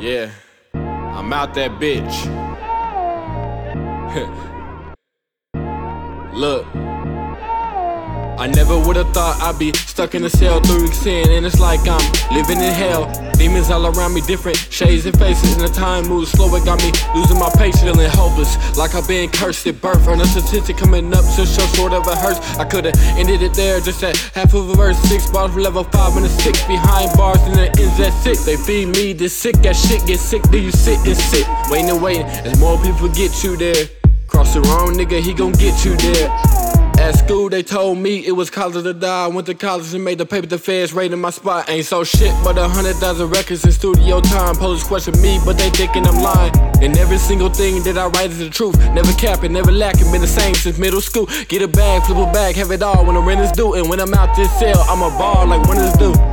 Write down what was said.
Yeah, I'm out that bitch. Look. I never would've thought I'd be stuck in a cell three weeks in, and it's like I'm living in hell. Demons all around me, different shades and faces, and the time moves slow. It got me losing my patience, feeling hopeless, like I've been cursed at birth. And a statistic coming up to show sort of a hurts. I could've ended it there, just at half of a verse. Six bars for level five, and a six behind bars, and it ends at six. They feed me this sick as shit, get sick. Do you sit and sit, waiting and waiting as more people get you there? Cross the wrong nigga, he gon' get you there. At school, they told me it was college to die. Went to college and made the paper, the feds raiding my spot. Ain't so shit, but a hundred thousand records in studio time. Police question me, but they thinking I'm lying. And every single thing that I write is the truth. Never capping, never lacking, been the same since middle school. Get a bag, flip a bag, have it all when the rent is due. And when I'm out this cell, I'm a ball like when it's due.